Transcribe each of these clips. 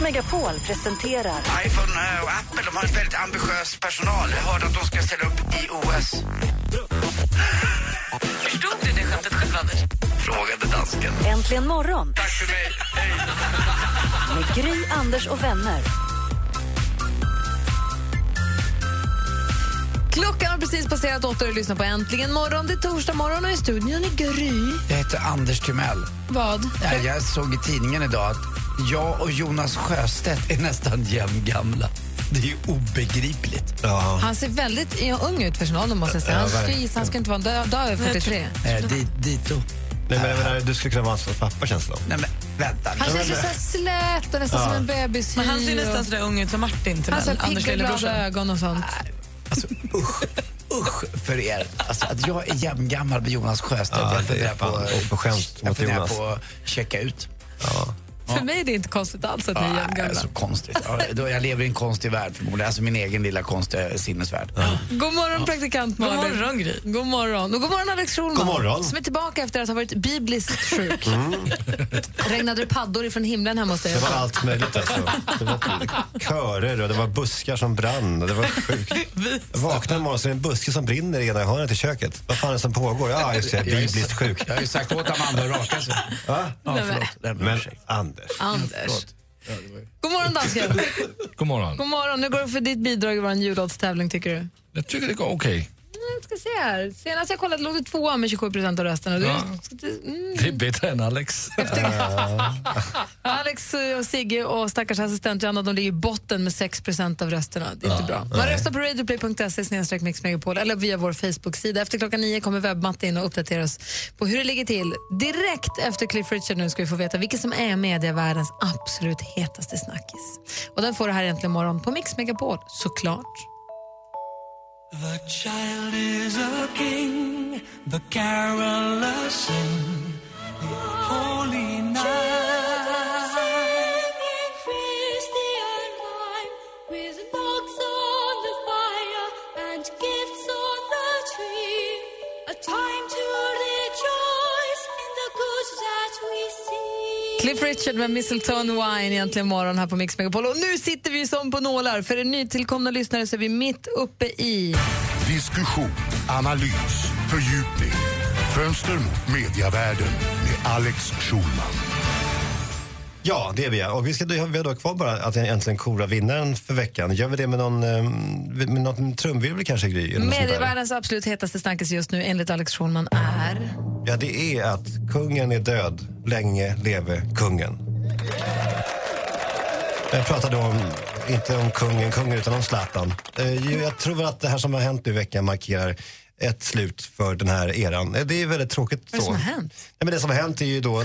Megapol presenterar iPhone och Apple de har en väldigt ambitiös personal. Jag hörde att de ska ställa upp i OS. Förstod du det skämtet själv, Anders? Frågade dansken. Äntligen morgon Tack för mig. Hej. med Gry, Anders och vänner. Klockan har precis passerat åtta och du lyssnar på Äntligen morgon. Det är torsdag morgon och i studion är Gry. Jag heter Anders Timell. Vad? Jag, jag såg i tidningen idag att jag och Jonas Sjöstedt är nästan jämngamla. Det är ju obegripligt. Han ser väldigt ja, ung ut för sin ålder, måste jag säga. Han ska, gissa, han ska inte vara dö, dö över 43. Eh, di, dito. Nej, men menar, du skulle kunna vara hans pappa känns det. Nej men vänta Han känns ju så slät och nästan som en bebis. Men han ser nästan så där ung ut som Martin till Han har pigga glada ögon och sånt. Alltså, usch, usch för er. Alltså, att jag är jämngammal med Jonas Sjöstedt. Ja, jag funderar på, att checka ut. För mig är det inte konstigt alls att ni är Ja, jämngamla. så konstigt. Ja, då jag lever i en konstig värld förmodligen. Alltså min egen lilla konstiga sinnesvärld. God morgon, praktikant God Malin. morgon, Gry. God morgon. Och god morgon, Alex Schulman. God morgon. Som är tillbaka efter att ha varit bibliskt sjuk. Regnade det paddor ifrån himlen hemma hos dig? Det var allt möjligt alltså. Det var körer och det var buskar som brann. Och det var sjukt. Jag vaknade en morgon så är det en buske som brinner i ena hörnet i köket. Vad fan är det som pågår? Ja, just det. Jag är Bibliskt sjuk. Jag har ju sagt åt Amanda att raka sig. Va? Ja, Nej, förlåt. Nej, men Men ursäkta. Anders. Anders. God morgon, dansken. God morgon. God morgon. Nu går det för ditt bidrag i vår jullåtstävling, tycker du? Jag tycker det går okej. Jag ska se här. Senast jag kollade låg du tvåa med 27 procent av rösterna. Du, Ja. mm. Det är bättre än Alex. Alex och Sigge och stackars assistent Johanna de ligger i botten med 6 procent av rösterna. Det är inte bra. Man röstar på radioplay.se mixmegapol eller via vår Facebook-sida. Efter klockan nio kommer webbmatte in och uppdaterar oss på hur det ligger till. Direkt efter Cliff Richard nu ska vi få veta vilket som är medievärldens absolut hetaste snackis. Och den får du här egentligen imorgon på Mix Megapol, såklart. The child is a king, the carolers sing, the holy night. Cliff Richard med Mistletoe Wine egentligen imorgon här på Mix Megapol. Och nu sitter vi som på nålar. För en nytillkomna lyssnare så är vi mitt uppe i... Diskussion, analys, fördjupning. Fönster mot mediavärlden med Alex Schulman. Ja, det är vi. Och vi, ska, vi har då kvar bara att äntligen kora vinnaren för veckan. Gör vi det med någon, eh, med någon trumvirvel kanske, Gry? Medievärldens absolut hetaste snackis just nu enligt Alex Schulman är... Ja, det är att kungen är död. Länge leve kungen. Jag pratar då om, inte om kungen, kungen utan om Zlatan. Eh, Jag tror att det här som har hänt nu i veckan markerar ett slut för den här eran. Eh, Det är väldigt tråkigt. Vad är det som har hänt? Nej, men det som har hänt är ju då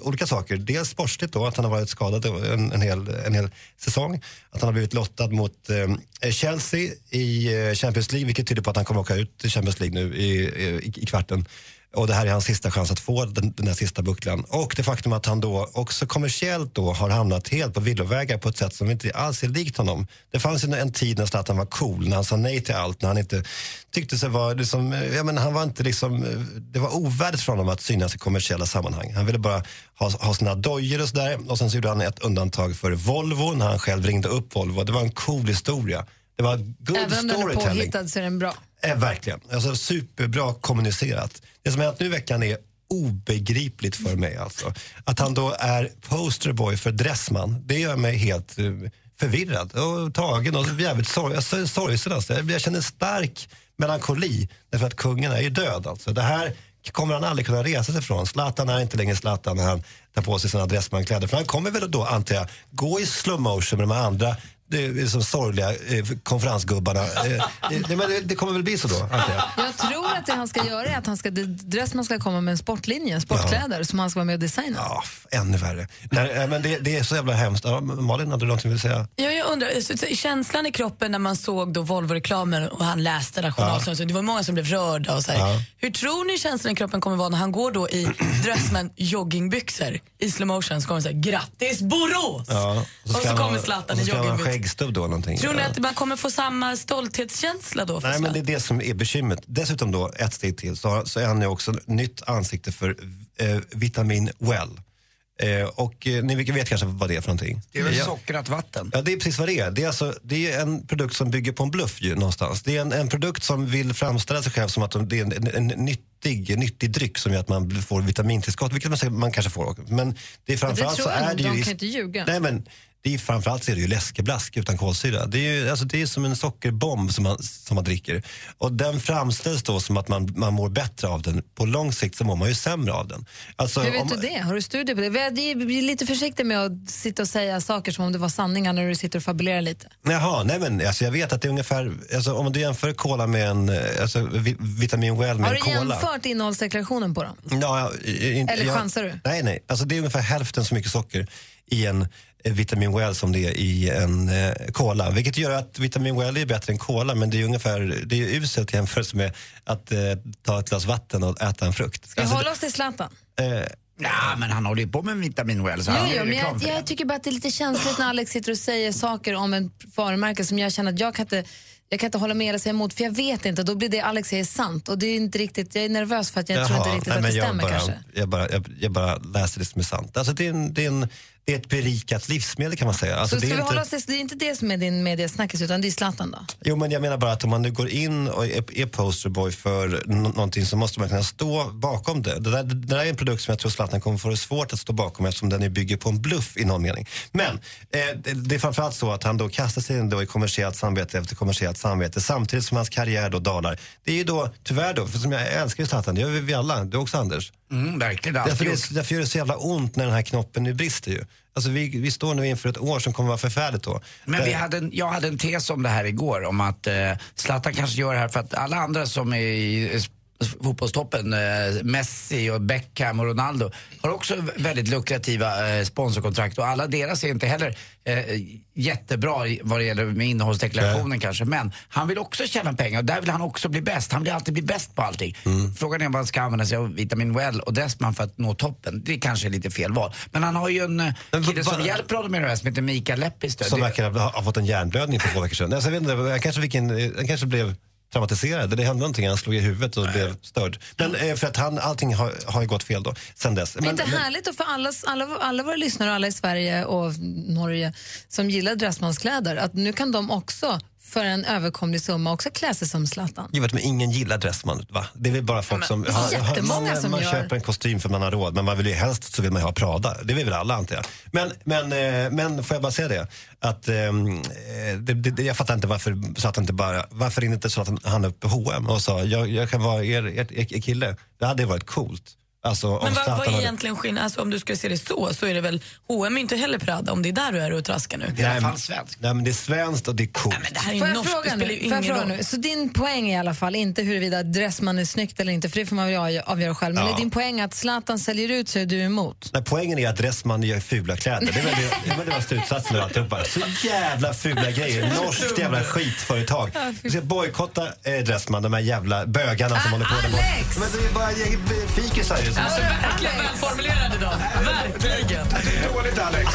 olika saker. Dels sportsligt då, att han har varit skadad en, en, hel, en hel säsong. Att han har blivit lottad mot eh, Chelsea i eh, Champions League, vilket tyder på att han kommer åka ut i Champions League nu i, i, i kvarten. Och det här är hans sista chans att få den, den där sista bucklan. Och det faktum att han då också kommersiellt då har hamnat helt på villovägar på ett sätt som inte alls är likt honom. Det fanns ju en tid när Zlatan var cool, när han sa nej till allt, när han inte tyckte sig vara liksom, ja men han var inte liksom, det var ovärdigt för honom att synas i kommersiella sammanhang. Han ville bara ha, ha sina dojor och sådär. Och sen så gjorde han ett undantag för Volvo när han själv ringde upp Volvo. Det var en cool historia. Det var good Även om den är storytelling. påhittad så är den bra. Eh, verkligen. Alltså, superbra kommunicerat. Det som har hänt nu i veckan är obegripligt för mig. Alltså. Att han då är posterboy för Dressman, det gör mig helt eh, förvirrad och tagen och jävligt sorg, alltså, sorgsen. Alltså. Jag känner stark melankoli därför att kungen är ju död. Alltså. Det här kommer han aldrig kunna resa sig från. Zlatan är inte längre Zlatan när han tar på sig sina Dressman-kläder. För han kommer väl då, antar jag, gå i slow motion med de andra det är som sorgliga eh, konferensgubbarna. Eh, nej, men det, det kommer väl bli så då, antar jag. Jag tror att det han ska göra är att han ska, det- Dressman ska komma med en sportlinje, sportkläder, som han ska vara med och designa. Ja, ännu värre. Nej, men det, det är så jävla hemskt. Ja, Malin, hade du någonting vill säga? Ja, jag undrar, så- så känslan i kroppen när man såg då Volvo-reklamen och han läste den journalen, så det var många som blev rörda. Och så här. Ja. Hur tror ni känslan i kroppen kommer vara när han går då i Dressman joggingbyxor i slow motion så kommer det säga grattis Borås! Ja, och så ska han kommer Zlatan och i så han joggingbyxor. Skäggstubb då någonting. Tror ni Ja. att man kommer få samma stolthetskänsla då? Nej, men det är det som är bekymret. Dessutom då, ett steg till, så, så är han ju också nytt ansikte för eh, Vitamin Well. Eh, och eh, ni vet kanske vad det är för någonting? Det är väl Ja. sockrat vatten? Ja, det är precis vad det är. Det är, alltså, det är en produkt som bygger på en bluff ju, någonstans. Det är en, en produkt som vill framställa sig själv som att de- det är en, en, en nyttig, nyttig dryck som gör att man får vitamintillskott, vilket man, man kanske får. också. Men det är framförallt tror så är det ju... De i- kan inte ljuga. Nej, men det är framförallt så är det ju läskeblask utan kolsyra. Det är ju alltså, det är som en sockerbomb som man, som man dricker. Och den framställs då som att man, man mår bättre av den. På lång sikt så mår man ju sämre av den. Alltså, Hur vet om- du det? Har du studier på det? Vi är- lite försiktiga med att sitta och säga saker som om det var sanningar när du sitter och fabulerar lite. Jaha, nej men alltså jag vet att det är ungefär, alltså, om du jämför cola med en, alltså vi, vitamin well med Har en du cola. jämfört innehållsdeklarationen på dem? Ja, ja, i- inte- Eller jag- chansar du? Nej, nej. Alltså det är ungefär hälften så mycket socker i en vitamin well som det är i en eh, cola. Vilket gör att vitamin well är bättre än cola men det är ungefär, det är uselt i jämförelse med att eh, ta ett glas vatten och äta en frukt. Ska vi hålla oss till Zlatan? eh, Ja, men han håller ju på med vitamin well. Så Jo, jo, men jag, jag tycker bara att det är lite känsligt när Alex sitter och säger saker om en varumärke som jag känner att jag kan inte jag kan inte hålla med eller säga emot, för jag vet inte. Då blir det Alex säger sant. Och det är inte riktigt, jag är nervös för att jag tror inte riktigt nej, att det men jag stämmer bara, kanske. Jag bara, jag, jag bara läser det som är sant. Alltså det, är en, det, är en, det är ett berikat livsmedel kan man säga. Alltså Så det är inte- oss det är inte det som är din mediasnackis utan det är Zlatan då? Jo, men jag menar bara att om man nu går in och är, är posterboy för nå- någonting så måste man kunna stå bakom det. Det där, det där är en produkt som jag tror Zlatan kommer få det svårt att stå bakom eftersom den är bygger på en bluff i någon mening. Men eh, det, det är framförallt så att han då kastar sig in då i kommersiellt samvete efter kommersiellt samvete samtidigt som hans karriär då dalar. Det är ju då, tyvärr då, för som jag älskar ju Zlatan, det gör vi alla, du också Anders. Mm, verkligen, Därför, det- därför gör det så jävla ont när den här knoppen nu brister ju. Alltså vi, vi står nu inför ett år som kommer vara förfärligt då. Men vi Där- hade en, jag hade en tes om det här igår, om att eh, Zlatan kanske gör det här för att alla andra som är i eh, fotbollstoppen, eh, Messi och Beckham och Ronaldo, har också väldigt lukrativa eh, sponsorkontrakt och alla deras är inte heller eh, jättebra i- vad det gäller med innehållsdeklarationen kanske. Men han vill också tjäna pengar och där vill han också bli bäst. Han vill alltid bli bäst på allting. Frågan är om han ska använda sig av Vitamin Well och Dressman för att nå toppen. Det kanske är lite fel val. Men han har ju en eh, Men kille som hjälper honom med det här som heter Mikael Lepistö. Som verkar ha, fått en hjärnblödning för två veckor sedan. Alltså, jag vet inte, jag kanske, fick en, jag kanske blev traumatiserad. Det hände någonting, han slog i huvudet och blev störd. Men eh, för att han, allting har, har ju gått fel då, sen dess. Men, inte härligt och för alla, alla, alla våra lyssnare, alla i Sverige och Norge som gillar Dressmanskläder, att nu kan de också för en överkomlig summa också klä sig som Zlatan. Jag vet, men ingen gillar Dressman, va? Det är väl bara folk som... det är jättemånga man som man gör. köper en kostym för man har råd, men man vill ju helst så vill man ha Prada. Det vill väl alla, antar jag. Men, men, eh, men får jag bara säga det? Att, ehm, eh, det, det, jag fattar inte varför han inte bara... Varför inte så att han, upp på H&M och sa jag, jag kan vara er, er, er kille. Det hade varit coolt. Alltså, om Men vad, vad är egentligen skillnaden? Alltså, om du skulle se det så, så är det väl H&M är inte heller Prada om det är där du är och traskar nu. Det är i alla Nej, fall svenskt. Nej, men det är svenskt och det är coolt. Men det här är Får jag norskt, det fråga spelar nu? ju Får jag ingen fråga roll. nu? Så din poäng är i alla fall inte huruvida Dressman är snyggt eller inte, för det får man väl avgö- avgöra själv. Men Ja. är din poäng att Zlatan säljer ut så är du emot? Nej, poängen är att Dressman gör fula kläder. Det, är väl det, det, var- det slutsatsen av alltihopa. Så jävla fula grejer. Norskt jävla skitföretag. Vi ska bojkotta eh, Dressman, de här jävla bögarna som håller på. Alex! Men det är bara fikisar Alltså verkligen välformulerad idag. Verkligen. Dåligt Alex.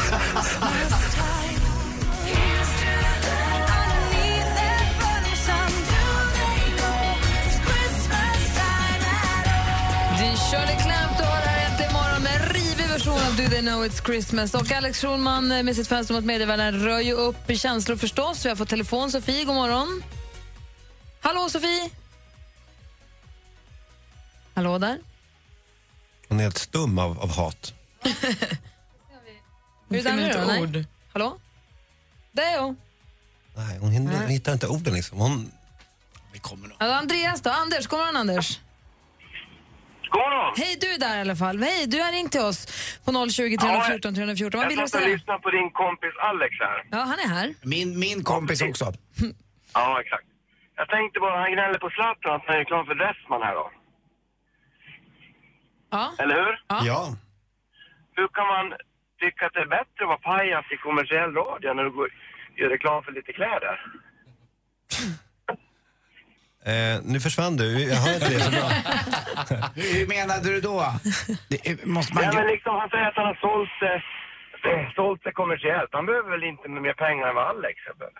Det är Shirley Clamp du har här äntligen morgon med en rivig version av Do They Know It's Christmas. Och Alex Schulman med sitt fönster mot medievärlden rör ju upp känslor förstås. Vi har fått telefon. Sofie, god morgon. Hallå Sofie? Hallå där? Hon är helt stum av, av hat. Är finner nu inte då? Nej. ord. Hallå? Är hon. Nej, hon hinner, Nej. hittar inte orden liksom. Hon, Vi kommer nog. Alltså, Andreas då? Anders, god morgon Anders. God morgon. Hej, du är där i alla fall. Hej, du har ringt till oss på 020 314 314. Vad vill du Jag satt och säga? lyssnade på din kompis Alex här. Ja, han är här. Min, min kompis också. Ja, exakt. Jag tänkte bara, han gnäller på Zlatan att han är klar för Dressman här då. Ja. Eller hur? Ja. Hur kan man tycka att det är bättre att vara pajas i kommersiell radio när du går, gör reklam för lite kläder? Eh, nu försvann du, jag hör inte det så bra. Hur, menade du då? Det, är- måste man... Ja, men liksom, han säger att han har sålt, eh, sålt sig kommersiellt. Han behöver väl inte mer pengar än vad Alex behöver?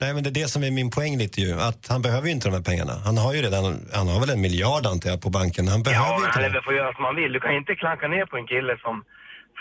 Nej men det är det som är min poäng lite ju, att han behöver ju inte de här pengarna. Han har ju redan, han har väl en miljard antar jag på banken. Han behöver Ja, ju inte han det. får göra som han vill. Du kan inte klanka ner på en kille som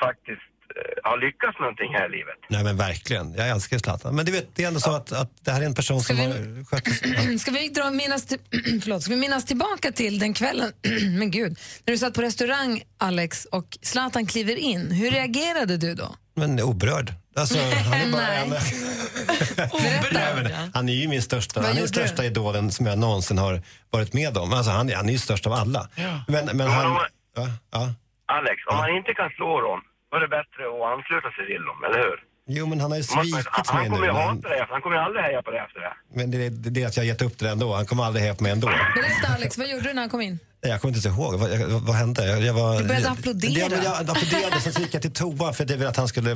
faktiskt eh, har lyckats någonting här i livet. Nej men verkligen, jag älskar Zlatan. Men du vet, det är ändå så att, att det här är en person som har skött Ska vi, dra, minnas, till, förlåt, ska vi minnas tillbaka till den kvällen, men gud, när du satt på restaurang, Alex, och Zlatan kliver in. Hur reagerade du då? Men oberörd. Alltså, han är bara en... Men han är ju min största, Vad han är den gjorde största idolen som jag någonsin har varit med om. Alltså, han, är- han är ju störst av alla. Men, men han... om- Ja, ja. Alex, om han inte kan slå dem, då är det bättre att ansluta sig till dem, eller hur? Jo, men han har ju man- svikit han mig nu. kommer ju men- hata dig, han kommer ju aldrig heja på dig efter det. Men det är det, det är att jag har gett upp det ändå. Han kommer aldrig heja på mig ändå. Berätta Alex, vad gjorde du när han kom in? Nej, Jag kommer inte ihåg. Vad, jag, vad hände? Jag, jag var, Du började applådera. Jag, jag, jag applåderade, sen så gick jag till toan för att jag ville att han skulle,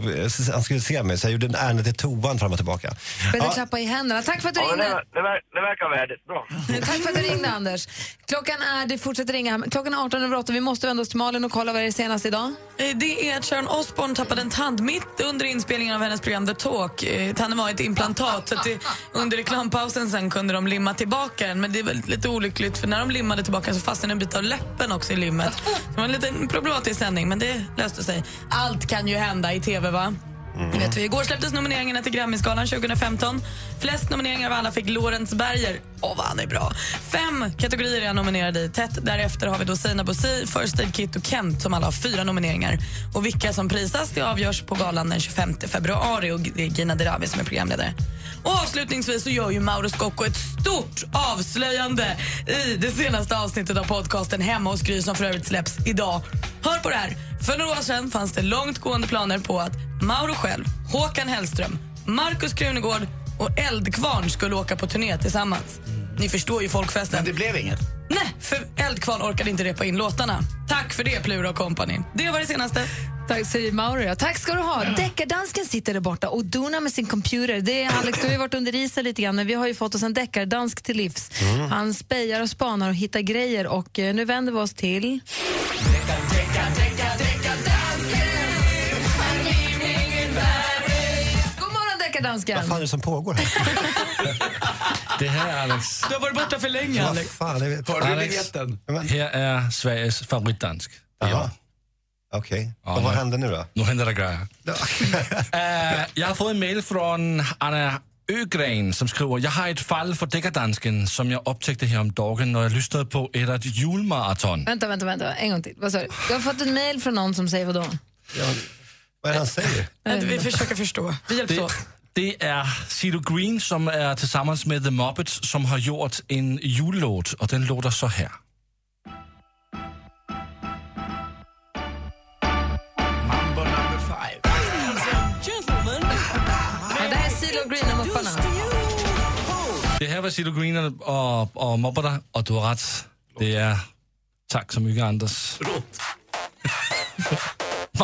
han skulle se mig. Så jag gjorde en ärende till toan fram och tillbaka. Började Ja, klappa i händerna. Tack för att du Ja, det, ringde. det, ver- det verkar värdigt. Bra. Tack för att du ringde, Anders. Klockan är, det fortsätter ringa. Klockan är 18.08. Vi måste vända oss till Malin och kolla vad det är senast idag. Eh, Det är att Sharon Osbourne tappade en tand mitt under inspelningen av hennes program The Talk. Eh, Tanden var ett implantat så det, under reklampausen sen kunde de limma tillbaka den. Men det är väl lite olyckligt för när de limmade tillbaka så fastnade en bit av läppen också i limmet. Det var en liten problematisk sändning men det löste sig. Allt kan ju hända i TV va? Mm. Vet vi, igår släpptes nomineringarna till Grammisgalan 2015. Flest nomineringar av alla fick Lorentz Berger. Åh, vad han är bra! Fem kategorier är han nominerad i. Tätt därefter har vi då Sina Bosi, First Aid Kit och Kent som alla har fyra nomineringar. Och vilka som prisas det avgörs på galan den 25 februari och det är Gina Dirawi som är programledare. Och avslutningsvis så gör ju Mauro Scocco ett stort avslöjande i det senaste avsnittet av podcasten Hemma hos Gry som för övrigt släpps idag. Hör på det här! För några år sedan fanns det långtgående planer på att Mauro själv, Håkan Hellström, Markus Krunegård och Eldkvarn skulle åka på turné tillsammans. Ni förstår ju folkfesten. Men det blev inget. Nej, för Eldkvarn orkade inte repa in låtarna. Tack för det, Plura Company. Det var det senaste. Tack säger Mauro. Ja. Tack ska du ha. Deckardansken sitter där borta och donar med sin computer. Det är Alex, du har ju varit under isen lite grann, men vi har ju fått oss en deckardansk till livs. Han spejar och spanar och hittar grejer och eh, nu vänder vi oss till... Deckardansken! Vad fan är det som pågår här? Det här är Alex. Du har varit borta för länge, Vad Alex. fan det? Hörde du Alex. vignetten? Här är Sveriges favoritdansk. Okej, Ja, och vad nu- hände nu då? Nu händer det grejer. Eh, jag har fått en mail från Anna Ögren som skriver Jag har ett fall för deckardansken som jag upptäckte häromdagen när jag lyssnade på ert julmaraton. Vänta, vänta, vänta. En gång till. Vad sa du? Du har fått en mail från någon som säger vad då? Ja, vad är det han säger? Vi försöker förstå. Vi hjälps åt. Det är Cito Green som är tillsammans med The Muppets som har gjort en jullåt och den låter så här. Det här var Cito Green och, och Mupparna och du har rätt. Det är tack så mycket Anders.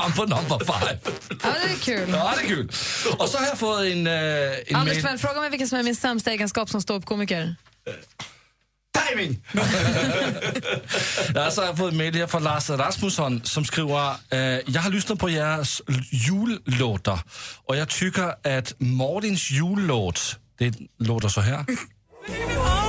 Mambo number five. Ja, det är kul. Ja, det är kul. Och så har jag fått en, eh, en Anders mail. Fråga mig vilken som är min sämsta egenskap som ståuppkomiker. Timing! Ja, så har jag fått en mail här från Lars Rasmusson som skriver eh, Jag har lyssnat på deras jullåtar och jag tycker att Martins jullåt, det låter så här.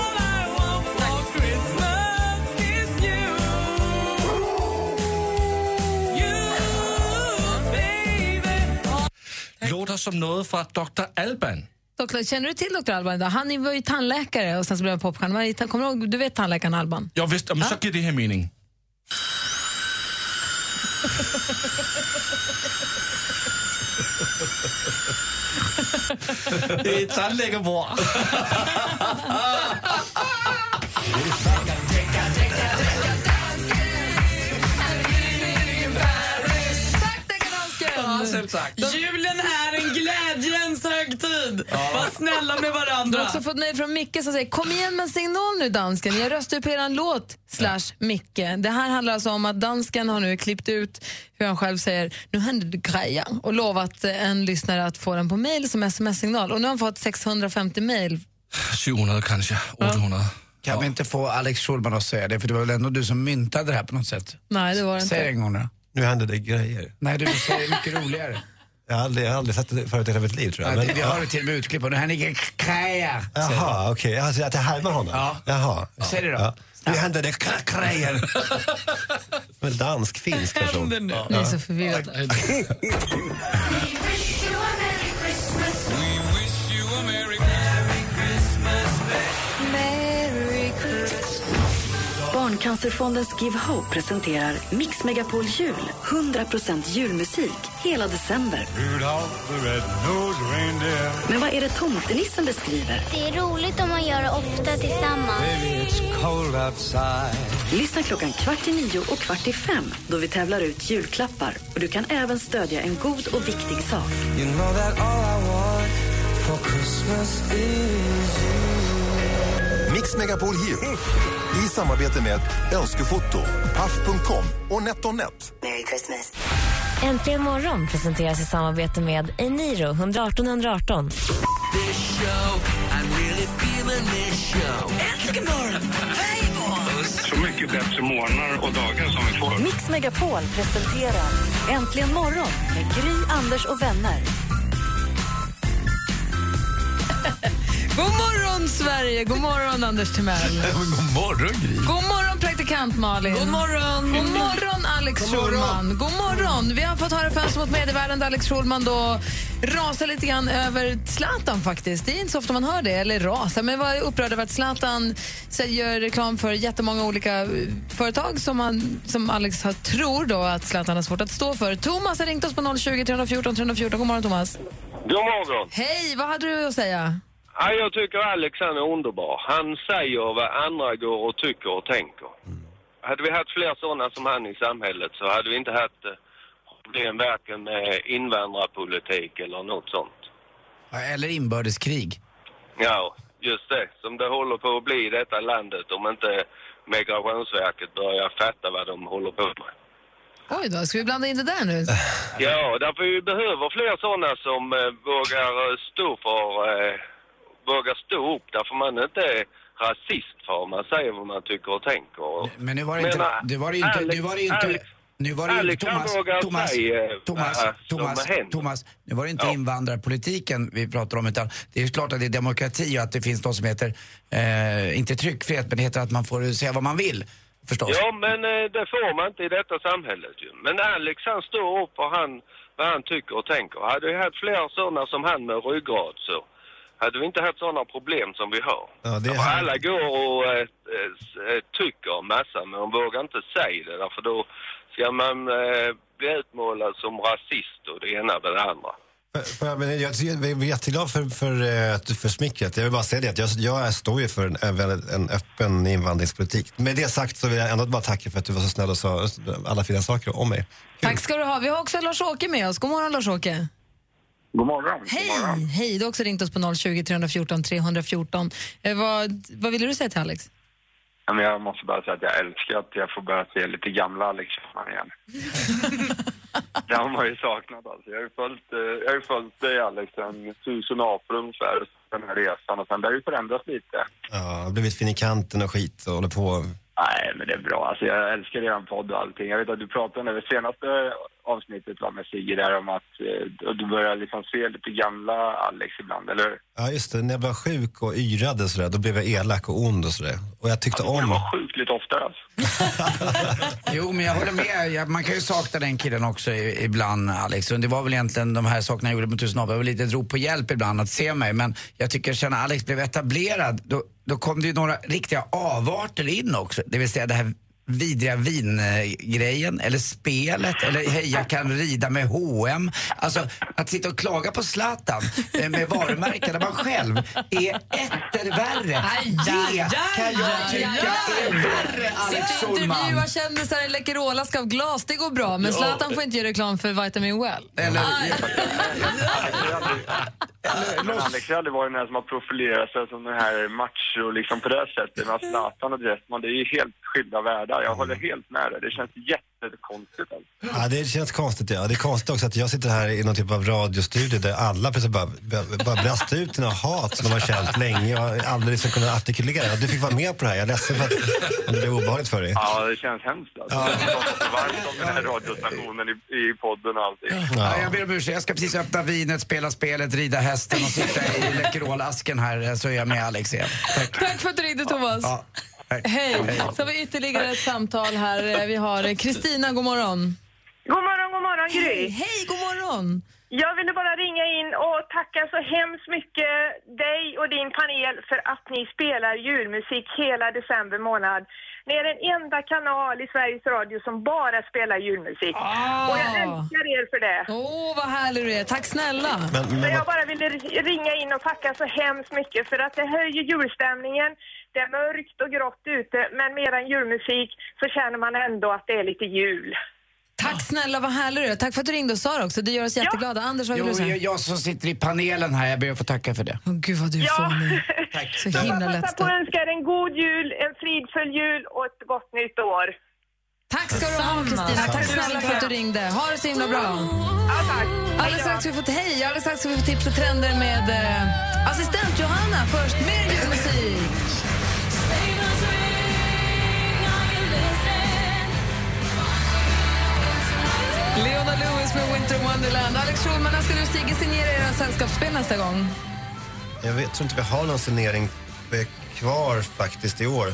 låter som något från Dr. Alban. Doktor, känner du till Dr. Alban? Han var ju tandläkare och sen så blev han popstjärna. Kommer du ihåg, du vet tandläkaren Alban? Ja, visst. Men ja. så ger det här mening. det är tandläkarvård. Tack, tack, dansken! Tandläkarbord. snälla med Du har varandra. också fått mejl från Micke som säger Kom igen med en signal nu dansken, jag röstar på eran låt slash Micke. Det här handlar alltså om att dansken har nu klippt ut hur han själv säger nu händer det grejer och lovat en lyssnare att få den på mejl som sms-signal och nu har han fått 650 mejl. 700 kanske, 800. Kan vi inte få Alex Schulman att säga det? För det var väl ändå du som myntade det här på något sätt? Nej, det var det Säg det inte. en gång då. Nu händer det grejer. Nej, du säger mycket roligare. Jag har aldrig, jag har aldrig sett det förut i hela mitt liv tror jag. Ja, Men- vi har det till och med utklipp nu här ligger kraja. Jaha, okej. Alltså att jag härmar honom? Ja. Jaha. Säg det då. Ja. Nu händer det kra- grejer. Men dansk-finsk person. Ni är så förvirrade. Barncancerfondens Give Hope presenterar Mix Megapol Jul. 100% julmusik hela december. Men vad är det tomtenissen beskriver? Det är roligt om man gör det ofta tillsammans. Lyssna klockan kvart i nio och kvart i fem då vi tävlar ut julklappar. Och du kan även stödja en god och viktig sak. Mix Megapol Jul i samarbete med Önskefoto, Paff.com och NetOnNet. Merry Christmas. Äntligen morgon presenteras i samarbete med Eniro 118 118. Så mycket bättre morgnar och dagar som vi får. Mix Megapol presenterar Äntligen morgon med Gry, Anders och vänner. God morgon Sverige, god morgon Anders Timell. God morgon Gry. God morgon praktikant Malin. God morgon. God morgon Alex Schulman. God morgon. Vi har fått höra Fönster mot medievärlden där Alex Schulman då rasar lite grann över Zlatan faktiskt. Det är inte så ofta man hör det, eller rasar, men var upprörd över att Zlatan gör reklam för jättemånga olika eh, företag som, man, som Alex har, tror då att Zlatan har svårt att stå för. Thomas har ringt oss på 020 314 314. God morgon Thomas. God morgon. Hej, vad hade du att säga? Ja, jag tycker Alex han är underbar. Han säger vad andra går och tycker och tänker. Hade vi haft fler sådana som han i samhället så hade vi inte haft eh, problem varken med invandrarpolitik eller något sånt. Ja, Eller inbördeskrig. Ja, just det. Som det håller på att bli i detta landet om inte Migrationsverket börjar fatta vad de håller på med. Oj då, ska vi blanda in det där nu? Ja, därför vi behöver fler sådana som eh, vågar stå för, eh, vågar stå upp därför man inte är rasist för man säger vad man tycker och tänker. Men nu var det inte... Men, Nu var det inte... Alex- Nu var det inte Alex- nu var det ju Alex, Thomas, Thomas, säga, Thomas, som Thomas. Thomas, nu var det inte invandrarpolitiken vi pratar om utan det är klart att det är demokrati och att det finns något som heter, eh, inte tryckfrihet, men det heter att man får säga vad man vill. Förstås. Ja, men eh, det får man inte i detta samhället ju. Men Alex han står upp för han, vad han tycker och tänker. Hade vi haft fler sådana som han med ryggrad så hade vi inte haft sådana problem som vi har. Ja, det är alla går och s- eh, tycker en massa men de vågar inte säga det därför då ska man eh, bli utmålad som rasist och det ena med det andra. För- för- men Jag jag är jätteglad för, för, att- för smickret. Jag vill bara säga det att jag, jag står ju för en, en, väldigt- en öppen invandringspolitik. Med det sagt så vill jag ändå bara tacka för att du var så snäll och sa alla fina saker om mig. Tack ska du ha. Vi har också Lars-Åke med oss. God morgon Lars-Åke. God morgon. Hej! Hej, du har också ringt oss på 020 314 314. Eh, vad, vad ville du säga till Alex? Ja, men jag måste bara säga att jag älskar att jag får börja se lite gamla Alex Schulman igen. det har man ju saknat alltså. Jag har ju följt, eh, jag har ju följt dig Alex en tusen apor ungefär, den här resan och sen det har ju förändrats lite. Ja, har blivit fin i kanten och skit och håller på. Nej, men det är bra. Alltså jag älskar er podd och allting. Jag vet att du pratade om det senaste avsnittet var med Sigge där om att eh, du börjar liksom se lite gamla Alex ibland, eller? Ja, just det. När jag var sjuk och yrade och sådär, då blev jag elak och ond och sådär. Och jag tyckte Det borde om... vara sjukt lite oftare alltså. Jo, men jag håller med. Ja, Man kan ju sakna den killen också i- ibland, Alex. Och det var väl egentligen de här sakerna jag gjorde med Tusen. Jag var lite drog på hjälp ibland att se mig. Men jag tycker sen när Alex blev etablerad, då, då kom det ju några riktiga avarter in också. Det vill säga det här vidriga vingrejen eller spelet eller hej jag kan rida med H&M. Alltså att sitta och klaga på Zlatan eh, med varumärken där man själv är etter värre. Aj, Det kan jag tycka är värre Alex Sitta och intervjua kändisar i Läkerol-aska av glas, det går bra. Men Ja. Zlatan får inte göra reklam för Vitamin Well. Eller, Alex har aldrig varit den här som har profilerat sig som den här macho liksom på det sättet. Men Zlatan och Dressman, det är ju helt skilda världar. Jag håller helt med dig. Det känns jättekonstigt. Alltså. Ja, det känns konstigt. Ja. Det är konstigt också att jag sitter här i någon typ av radiostudio där alla plötsligt bara, bara, brast ut sina hat som de har känt länge och aldrig liksom kunnat artikulera. Du fick vara med på det här. Jag är ledsen för att det blev obehagligt för dig. Ja, det känns hemskt alltså. Jag pratar varmt om den här radiostationen i, i podden och allting. Ja. Jag ber om ursäkt, jag ska precis öppna vinet, spela spelet, rida hästen och sitta i Läkerolasken här så är jag med Alex igen. Tack. Tack för att du ringde, Thomas. Ja. Hej. Så har vi ytterligare ett samtal här. Vi har Kristina, god morgon. God morgon, god morgon Gry. Hej, god morgon. Jag ville bara ringa in och tacka så hemskt mycket dig och din panel för att ni spelar julmusik hela december månad. Ni är den enda kanal i Sveriges Radio som bara spelar julmusik. Och jag älskar er för det. Åh, oh, vad härlig du är. Tack snälla. Men, Så jag bara ville ringa in och tacka så hemskt mycket för att det höjer julstämningen. Det är mörkt och grått ute, men med en julmusik så känner man ändå att det är lite jul. Tack snälla, vad härlig du är. Tack för att du ringde och sa det också. Det gör oss jätteglada. Anders, vad vill Jo, du säga? jag, jag som sitter i panelen här, jag ber att få tacka för det. Åh, Gud vad du är Ja. fånig. Så Så himla jag passar på att önska er en god jul, en fridfull jul och ett gott nytt år. Tack ska du ha, Kristina. Tack snälla för att du ringde. Ha det så himla bra. Ja, tack. Alldeles strax ska vi få hej, alldeles strax ska vi få tips och trender med eh, assistent Johanna. Först mer julmusik. Lewis med Winter Wonderland. Alex Schulman, när ska du och Sigge signera era sällskapsspel nästa gång? Jag vet, tror inte vi har någon signering kvar faktiskt i år. Eh,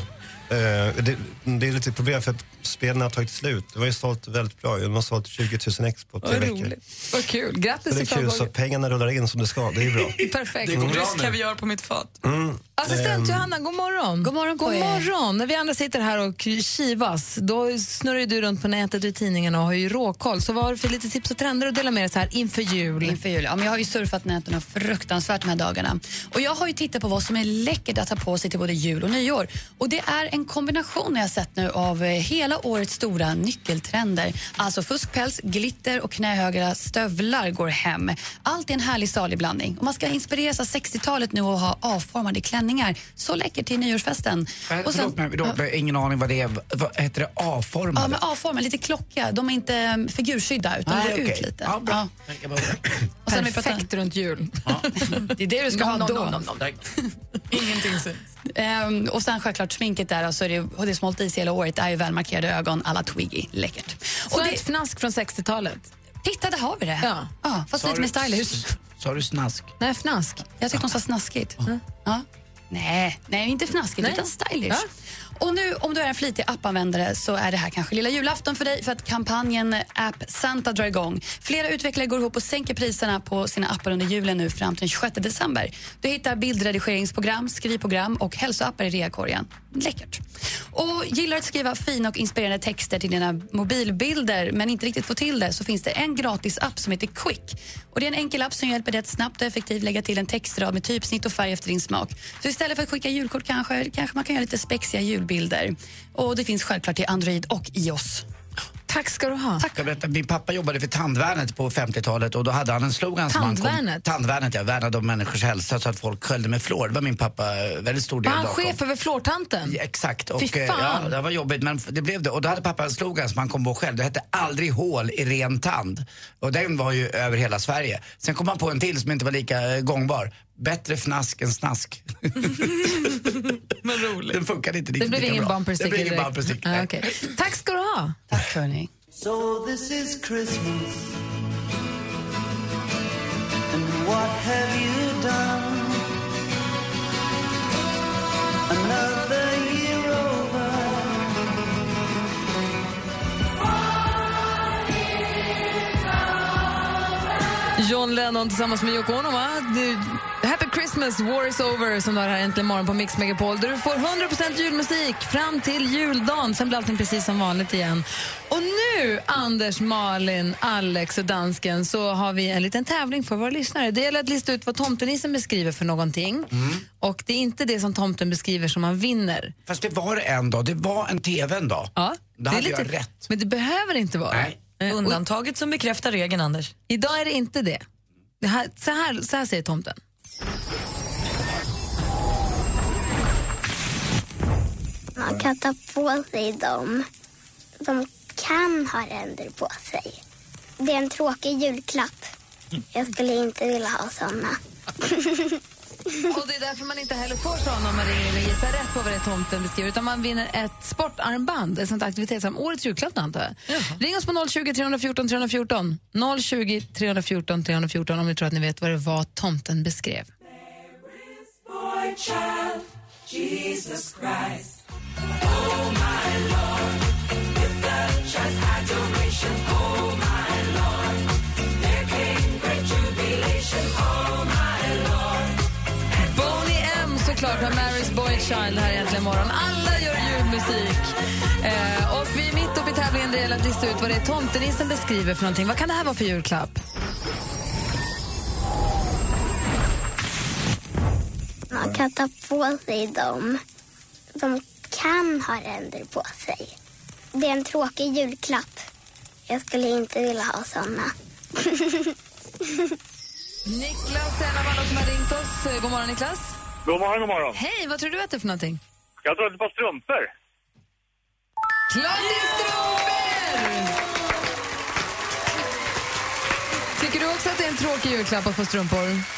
det, det är lite problem för att spelen har tagit slut. Det var ju sålt väldigt bra. De har sålt 20 000 ex på tre Vad veckor. roligt. Vad kul. Så Grattis det är kul, så pengarna rullar in som det ska. Det är bra. Perfekt. Det går rysk kaviar på mitt fat. Mm. Assistent Ehm, Johanna, god morgon. God morgon God morgon. När vi andra sitter här och kivas, då snurrar ju du runt på nätet och i tidningarna och har ju råkoll. Så vad har du för lite tips och trender att dela med dig så här inför jul? Inför jul. Ja, men jag har ju surfat näten fruktansvärt de här dagarna. Och jag har ju tittat på vad som är läckert att ha på sig till både jul och nyår. Och det är en kombination jag har sett nu av eh, hela årets stora nyckeltrender. Alltså fuskpäls, glitter och knähöga stövlar går hem. Allt är en härlig salig blandning. Och man ska inspireras av 60-talet nu och ha avformade klänningar. Så läckert till nyårsfesten. Äh, Och Förlåt mig, då, jag har ingen aning vad det är. Vad heter det? A-formade? Ja, men A-formen, lite klockiga. De är inte um, figursydda utan Nej, går okej. ut lite. Ja, bra. Och sen Perfekt runt jul. Det är det du ska ha då. nom, nom, nom. Ingenting syns. Ehm, och sen självklart sminket där, alltså det, och det som hållit i sig hela året är ju välmarkerade ögon alla Twiggy. Läckert. Så Och ett det, fnask från 60-talet. titta, där har vi det. Ja. Ja, fast Sa lite mer du- stylish. Sa du snask? Nej, fnask. Jag tyckte hon sa snaskigt. Ja. Nej, nej, inte fnaskigt Nej. utan stylish. Ja. Och nu om du är en flitig appanvändare så är det här kanske lilla julafton för dig för att kampanjen App Santa drar igång. Flera utvecklare går ihop och sänker priserna på sina appar under julen nu fram till den 26 december. Du hittar bildredigeringsprogram, skrivprogram och hälsoappar i reakorgen. Läckert. Och gillar du att skriva fina och inspirerande texter till dina mobilbilder men inte riktigt få till det så finns det en gratis app som heter Quick. Och det är en enkel app som hjälper dig att snabbt och effektivt lägga till en textrad med typsnitt och färg efter din smak. Så istället för att skicka julkort kanske, kanske man kan göra lite spexiga julbilder. Och det finns självklart till Android och iOS. Tack ska du ha. Jag berätta, min pappa jobbade för Tandvärnet på 50-talet och då hade han en slogan som han Tandvärnet? kom, Tandvärnet, ja. Värnade om människors hälsa så att folk sköljde med fluor. Det var min pappa eh, väldigt stor del Var han bakom. chef över fluortanten? Ja, Exakt. Och, Fy eh, fan. Ja, det var jobbigt men det blev det. Och då hade pappa en slogan som han kom på själv. Det hette aldrig hål i ren tand. Och den var ju över hela Sverige. Sen kom han på en till som inte var lika eh, gångbar. Bättre fnask än snask. Men roligt. Den funkade inte Det riktigt blev lika ingen bra. bumper Det blev ingen bumper sticker. Ah, okej. Tack ska du ha. Tack hörni. So this is Christmas. And what have you done? Another year over. John Lennon tillsammans med Yoko Ono, va? Happy Christmas, War is over, som du har här äntligen morgon på Mix Megapol. Där du får 100% julmusik fram till juldagen. Sen blir allting precis som vanligt igen. Och nu, Anders, Malin, Alex och dansken, så har vi en liten tävling för våra lyssnare. Det gäller att lista ut vad tomtenissen beskriver för någonting. Och det är inte det som tomten beskriver som man vinner. Fast det var det en dag. Det var en TV en dag. Ja, Då hade jag rätt. Men det behöver inte vara. Nej. Eh, Undantaget som bekräftar regeln, Anders. Idag är det inte det. det här, så, här, så här säger tomten. Man kan ta på sig dem. De kan ha ränder på sig. Det är en tråkig julklapp. Jag skulle inte vilja ha såna. Och det är därför man inte heller får såna om man ringer och gissar rätt på vad det är tomten beskriver. Utan man vinner ett sportarmband, ett sånt aktivitetsarm. Årets julklapp antar jag. Ring oss på 020 314 314. 020 314 314 om ni tror att ni vet vad det var tomten beskrev. Boy child, Jesus Christ. Oh såklart med Mary's Boy Child här egentligen imorgon. Alla gör julmusik. Eh, och vi är mitt uppe i tävlingen där det gäller att lista ut vad det är tomtenissen beskriver för någonting. Vad kan det här vara för julklapp? Man kan ta på sig dem. De kan ha ränder på sig. Det är en tråkig julklapp. Jag skulle inte vilja ha såna. Niklas är en av alla som har ringt oss. God morgon Niklas. God morgon, god morgon. Hej, vad tror du att det är för någonting? Jag tror att det var strumpor. Klart det är strumpor! Tycker du också att det är en tråkig julklapp att få strumpor?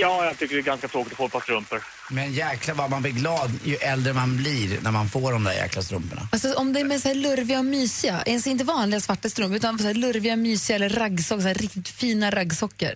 Ja, jag tycker det är ganska tråkigt att få ett par strumpor. Men jäklar vad man blir glad ju äldre man blir när man får de där jäkla strumporna. Alltså om det är med så här lurviga och mysiga, alltså inte vanliga svarta strumpor utan så här lurviga, mysiga eller raggsockor, så här riktigt fina raggsockor.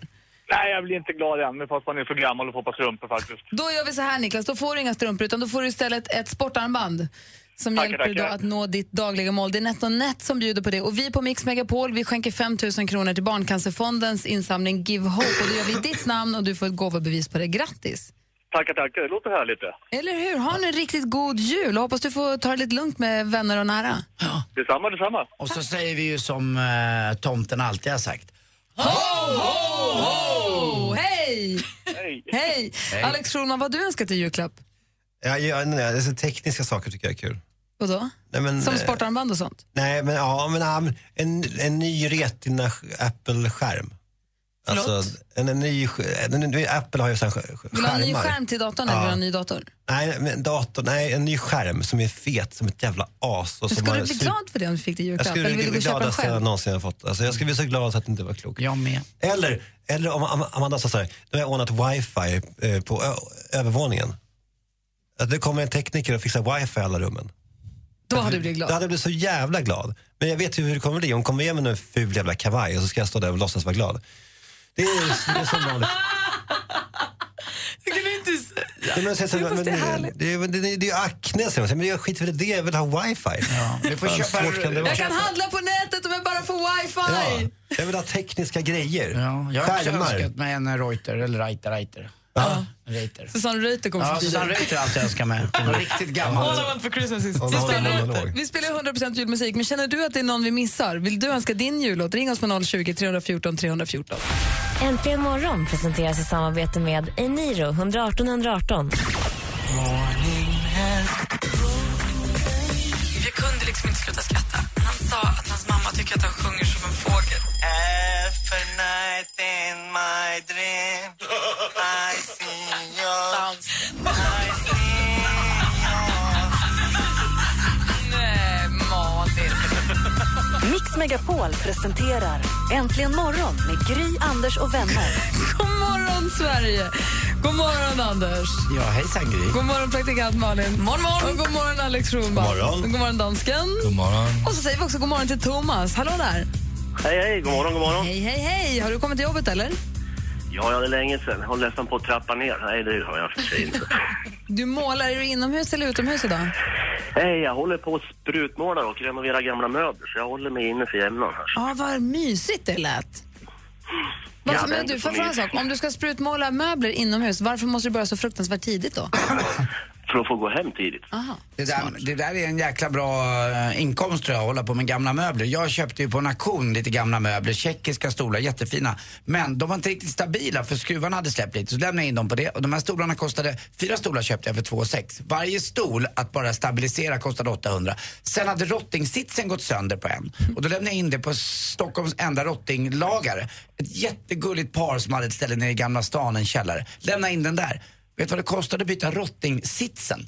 Nej, jag blir inte glad än, men fast man är för gammal att få ett par strumpor faktiskt. Då gör vi så här Niklas, då får du inga strumpor utan då får du istället ett sportarmband som Tackar, hjälper dig att nå ditt dagliga mål. Det är NetOnNet som bjuder på det. Och vi på Mix Megapol vi skänker 5 000 kronor till Barncancerfondens insamling Give Hope. Och då gör vi ditt namn och du får ett gåvobevis på det. Grattis! Tackar, tackar. Det låter härligt det. Eller hur? Ha en riktigt god jul och hoppas du får ta det lite lugnt med vänner och nära. Detsamma, detsamma. Och så säger vi ju som eh, tomten alltid har sagt. Ho, ho, ho! Hej! Hej! Hej! Hej. Alex Schulman, vad har du önskat i julklapp? Ja, ja, nej, alltså, tekniska saker tycker jag är kul. Vadå? Nej, men, Som eh, sportarmband och sånt? Nej, men, ja, men, ja, en, en ny retina Apple-skärm. Alltså, en, en ny, en, en, Apple har ju sån skärmar. Vill du ha en ny skärm till datorn eller vill du ha en ny dator? Nej, men dator, nej, en ny skärm som är fet som ett jävla as. Och skulle du bli glad för det om du fick det i Jag julklapp? skulle Eller bli vill gladaste jag någonsin har fått. Alltså, jag skulle bli så glad att det inte var klokt. Jag med. Eller, eller om Am- Amanda sa så här, nu har jag ordnat wifi eh, på ö- övervåningen. Att det kommer en tekniker och fixar wifi i alla rummen. Då hade du blivit glad. Då hade jag blivit så jävla glad. Men jag vet ju hur det kommer bli. Hon kommer igen med en ful jävla kavaj och så ska jag stå där och låtsas vara glad. Det är, det är så vanligt. Jag kan inte säga. Nej, men, sen, så, Fast men, det är det, härligt. det, är- det, är- det är akne, säger man. Men jag skiter väl i det, jag vill ha wifi. Ja, du får köpa- svårt kan det vara? Jag kan handla på nätet om jag bara får wifi! Ja, jag vill ha tekniska grejer. Ja, jag har också Skärmar. önskat mig en Reuter, eller Reiter, Reiter. Ja. Reiter. Susanne Reuter kommer Ja, förbi Susanne. Reuter har alltid önskat mig. Riktigt gammal. All I want for Christmas is Reuter. analog. Vi spelar 100% julmusik, men känner du att det är någon vi missar? Vill du önska din jullåt? Ring oss på 020 314 314. Äntligen morgon presenteras i samarbete med Eniro 118 118. Jag kunde liksom inte sluta skratta. Sa att hans mamma tycker att han sjunger som en fågel. Every night in my dream I see you I see Nej, Malin. Mix Megapol presenterar Äntligen morgon med Gry, Anders och vänner. God morgon, Sverige! God morgon, Anders. Ja, hejsan Gry. God morgon, praktikant Malin. Morgon, morgon. Och god morgon, Alex Schulman. God morgon. Och god morgon, dansken. God morgon. Och så säger vi också god morgon till Thomas. Hallå där. Hej, hej. God morgon, god morgon. Hej, hej, hej. Har du kommit till jobbet eller? Ja, ja, det är länge sedan. Jag håller nästan på att trappa ner. Nej, det har jag för sig inte. Du målar, är du inomhus eller utomhus idag? Hej, jag håller på att sprutmåla och renovera gamla möbler, så jag håller mig inne för jämnan här. Ja, vad mysigt det lät. Varför, men du, fråga en sak? Om du ska sprutmåla möbler inomhus, varför måste du börja så fruktansvärt tidigt då? För att få gå hem tidigt. Det där, det där är en jäkla bra eh, inkomst tror jag, att hålla på med gamla möbler. Jag köpte ju på en auktion lite gamla möbler, tjeckiska stolar, jättefina. Men de var inte riktigt stabila för skruvarna hade släppt lite. Så lämnade jag in dem på det och de här stolarna kostade, fyra stolar köpte jag för 2 6. Varje stol att bara stabilisera kostade 800. Sen hade rottingsitsen gått sönder på en. Och då lämnade jag in det på Stockholms enda rottinglagare. Ett jättegulligt par som hade ett ställe nere i Gamla stan, en källare. Lämna in den där. Vet du vad det kostade att byta rottingsitsen?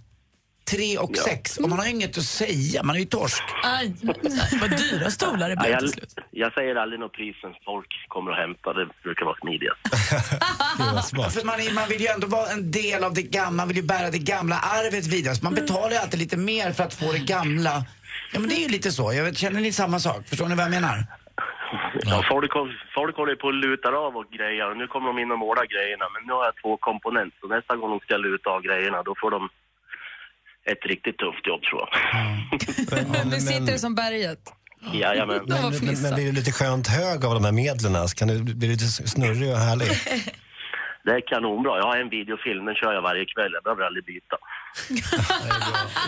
3 och 6. Och man har ju inget att säga, man är ju torsk. Aj, vad dyra stolar det Ja, blev jag, till slut. jag säger aldrig något pris förrän folk kommer och hämtar. Det brukar vara smidigast. Ja, för man, är, man vill ju ändå vara en del av det gamla, man vill ju bära det gamla arvet vidare. Så man betalar ju alltid lite mer för att få det gamla. Ja men det är ju lite så. Jag vet, känner ni samma sak? Förstår ni vad jag menar? Ja. Folk, folk håller på att luta av och grejer. Nu kommer de in och målar grejerna. Men nu har jag två komponenter. Så nästa gång de ska luta av grejerna, då får de ett riktigt tufft jobb tror jag. nu sitter det som berget. Jajamän. Men, men, men blir du lite skönt hög av de här medlen? Så Kan du bli lite snurrig och härlig? Det är kanonbra. Jag har en videofilm, den kör jag varje kväll. Jag behöver aldrig byta.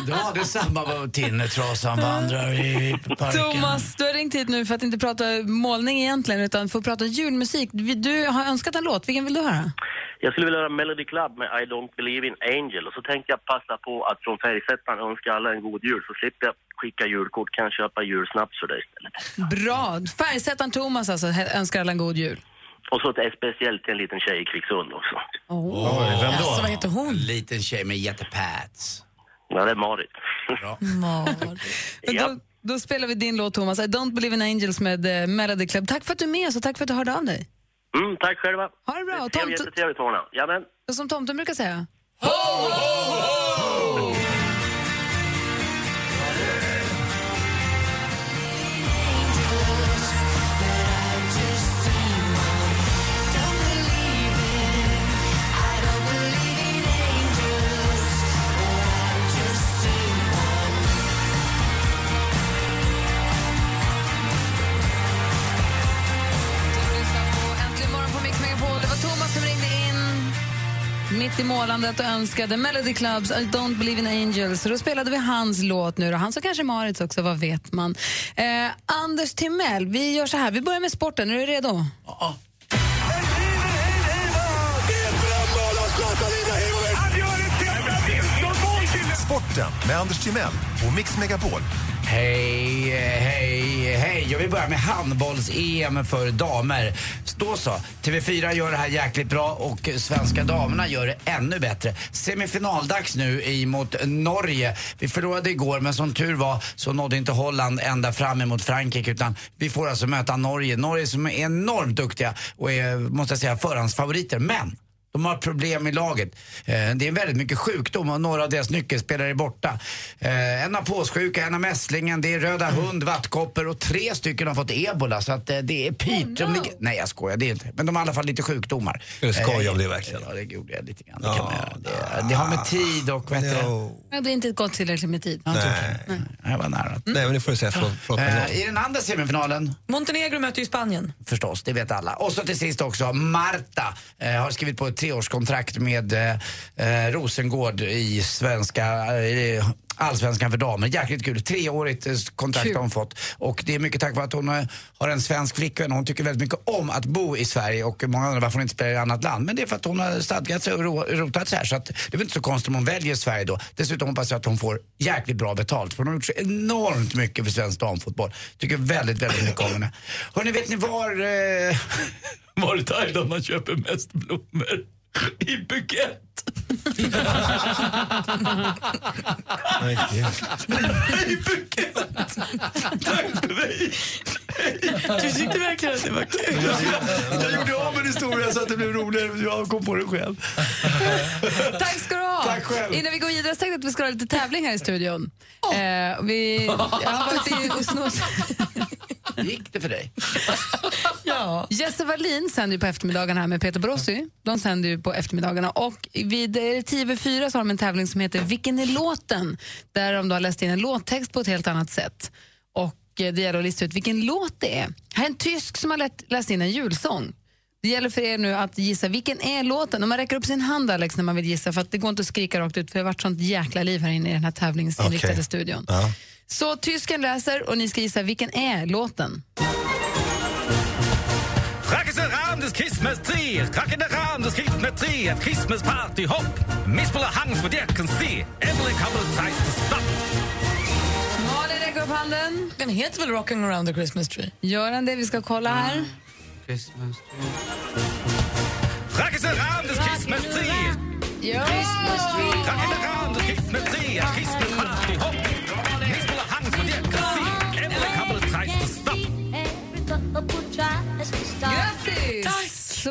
Ja, det är samma vad tinnertrasan vandrar i parken. Thomas, du har ringt hit nu för att inte prata målning egentligen, utan för att prata julmusik. Du har önskat en låt. Vilken vill du höra? Jag skulle vilja höra Melody Club med I don't believe in Angel. Och så tänkte jag passa på att från färgsättaren önska alla en god jul. Så slipper jag skicka julkort, kan jag köpa julsnaps för dig istället. Bra. Färgsättaren Thomas alltså, önskar alla en god jul. Och så ett speciellt en liten tjej i Kvicksund också. Oj, vem då? Alltså, vad heter hon? En liten tjej med jättepats. Ja, det är Marit. Men då, då spelar vi din låt Thomas, I don't believe in angels med eh, Melody Club. Tack för att du är med oss och tack för att du hörde av dig. Mm, tack själva. Ha det bra. Trevligt, Tom, jättetrevligt ordna. Jajamän. och som tomten brukar säga. Äntligen mitt i målandet och önskade Melody Clubs I don't believe in angels. Så då spelade vi hans låt nu. Och han så kanske Marits också, vad vet man. Eh, Anders Timell, vi gör så här. Vi börjar med sporten. Är du redo? Ja. Sporten med Anders Timell och Mix Megapol. Hej, hej, hej. Jag vill börja med handbolls-EM för damer. Då så. TV4 gör det här jäkligt bra och svenska damerna gör det ännu bättre. Semifinaldags nu mot Norge. Vi förlorade igår men som tur var så nådde inte Holland ända fram emot Frankrike utan vi får alltså möta Norge. Norge som är enormt duktiga och är, måste jag säga, förhandsfavoriter. Men de har problem i laget. Eh, det är väldigt mycket sjukdom och några av deras nyckelspelare är borta. Eh, en har påssjuka, en har mässlingen, det är röda hund, vattkoppor och tre stycken har fått ebola. Så att eh, det är pyrt. De ligger- Nej jag skojar, det är inte. Men de har i alla fall lite sjukdomar. Du skojar om det verkligen? Ja, det gjorde jag lite grann. Det, kan man göra. det, det har med tid och... Vet Ja, det är inte gått tillräckligt med tid. Nej. jag var nära. Nej, men det får du säga. Förlåt, förlåt, I den andra semifinalen Montenegro möter ju Spanien. Förstås, det vet alla. Och så till sist också, Marta har skrivit på ett treårskontrakt med eh, eh, Rosengård i svenska eh, Allsvenskan för damer. Jäkligt kul. Treårigt eh, kontrakt har hon fått. Och det är mycket tack vare att hon eh, har en svensk flickvän. Hon tycker väldigt mycket om att bo i Sverige och många undrar varför hon inte spelar i ett annat land. Men det är för att hon har stadgat sig och ro- rotat sig här. Så att det är väl inte så konstigt om hon väljer Sverige då. Dessutom hoppas jag att hon får jäkligt bra betalt. För hon har gjort så enormt mycket för svensk damfotboll. Tycker väldigt, väldigt mycket om henne. Hörrni, vet ni var... Eh, var i Thailand man köper mest blommor? I bukett. I bukett. Tack för mig. Du tyckte verkligen att det var kul. Jag gjorde om en historia så att det blev roligare. Jag kom på det själv. Tack ska du ha. Tack själv. Innan vi går vidare så tänkte jag att vi ska ha lite tävling här i studion. Eh, vi, jag har varit i och snott... Gick det för dig? Ja. Jesse Wallin sänder ju på eftermiddagarna här med Peter Borossi. De sänder ju på eftermiddagarna. Och vid eh, TV4 så har de en tävling som heter Vilken är låten? Där de då har läst in en låttext på ett helt annat sätt. Och eh, det gäller att lista ut vilken låt det är. Här är en tysk som har läst in en julsång. Det gäller för er nu att gissa vilken är låten. Om man räcker upp sin hand Alex när man vill gissa för att det går inte att skrika rakt ut för det har varit sånt jäkla liv här inne i den här tävlingsinriktade Okej. studion. Ja. Så tysken läser och ni ska gissa vilken är låten. Rackes der Rahmen des Christmas-Tree, Rack in der Rahmen des Christmas-Tree, at Christmas-Party, hopp, Mispel Hangs for der can see, Emily couple tries to stop. Malin, räck upp handen. Den heter väl Rocking around the Christmas tree? Gör den det? Vi ska kolla här. Christmas Rahmen des Rahmen des Christmas-Tree, at Christmas-Party,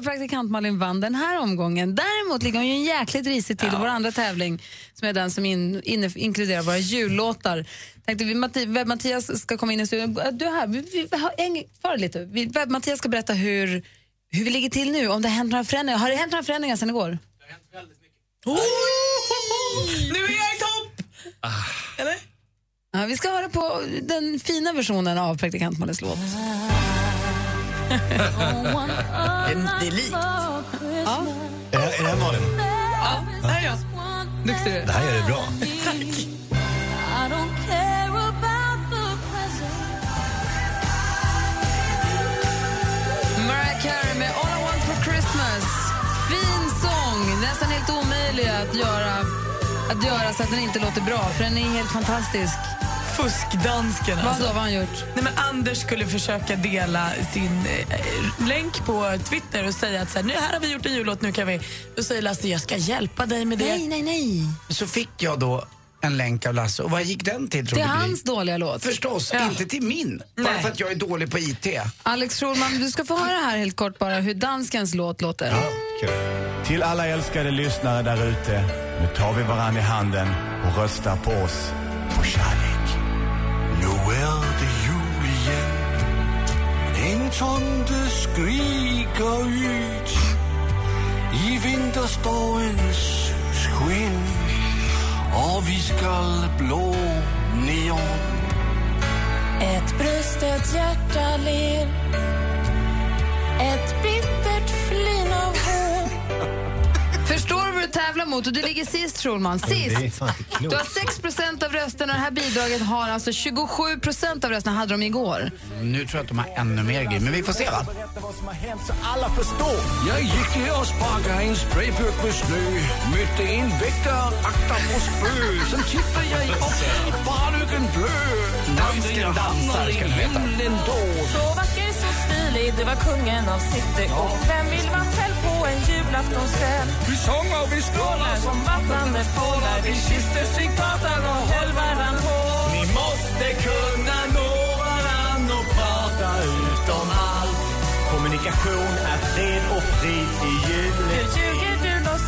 Praktikant Malin vann den här omgången. Däremot ligger hon ju en jäkligt risigt till i vår andra tävling som är den som in, inne, inkluderar våra jullåtar. Tänkte vi, Matti, Webb-Mattias ska komma in i studion. Du är här, vi, vi, har en, för lite. Vi, Webb-Mattias ska berätta hur, hur vi ligger till nu, om det har hänt några förändringar. Har det hänt några förändringar sen igår? Oh! Nu är jag i topp! Eller? Ja, vi ska höra på den fina versionen av praktikant Malins låt. Det är likt. Ja. Är, det- är det här Malin? Ja, det här är jag. Duktig du Det här gör du bra. Mariah Carey med All I Want For Christmas. Fin sång, nästan helt omöjlig att göra, att göra så att den inte låter bra, för den är helt fantastisk. Fuskdansken Vad alltså. då, vad har han gjort? Nej, men Anders skulle försöka dela sin eh, länk på Twitter och säga att så här, nu här har vi gjort en jullåt, nu kan vi... Då säger Lasse, jag ska hjälpa dig med det. Nej, nej, nej. Så fick jag då en länk av Lasse. Och vad gick den till tror Det är du, Gry? hans dåliga låt. Förstås, Ja. inte till min. Bara Nej. för att jag är dålig på IT. Alex Schulman, du ska få höra här helt kort bara hur danskens låt låter. Till alla älskade lyssnare där ute. Nu tar vi varann i handen och röstar på oss. På kärlek. Som det skriker ut. I vinterstormens skinn. Och vi skall blå neon. Ett bröst, ett hjärta ler. Ett bittert Förstår du vad du tävlar mot? Och du ligger sist, Schulman. Sist! Du har klokt. 6% av rösterna och det här bidraget har alltså 27% av rösterna hade de igår. Nu tror jag att de har ännu mer Gry, men vi får se va? Jag gick ner och sparkade en sprayburk med snö Mötte en väktare, akta på spö Sen tittade jag upp, bara lyckan blö Dansken dansar, ska du veta. Så vacker, så stilig, det var kungen av city. Och vem vill vara själv på en julaftonskväll? Vi sånger och vi skålar. Som vattnande fåglar. Vi kysste sig gatan och höll varann på. Ni måste kunna nå varann och prata ut om allt. Kommunikation är fred och frid i julen.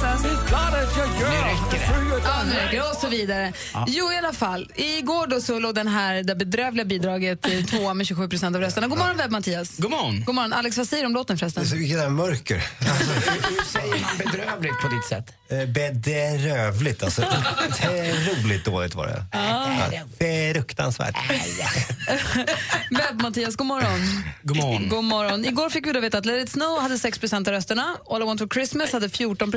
Hur är gör Nu räcker det. Ja, nu räcker det. Och så vidare. Jo, i alla fall. Igår då så låg den här, det bedrövliga bidraget tvåa med 27 av rösterna. God morgon, Webb-Mattias. God morgon. God morgon. Alex, vad säger du om låten förresten? Så Vilket där mörker. Hur säger man bedrövligt på ditt sätt? Eh, Bedrövligt alltså. Otroligt dåligt var det. Ja. Fruktansvärt. Webb-Mattias, god morgon. God morgon. God morgon. Igår fick vi då veta att Let it snow hade 6% av rösterna, All I want for Christmas hade 14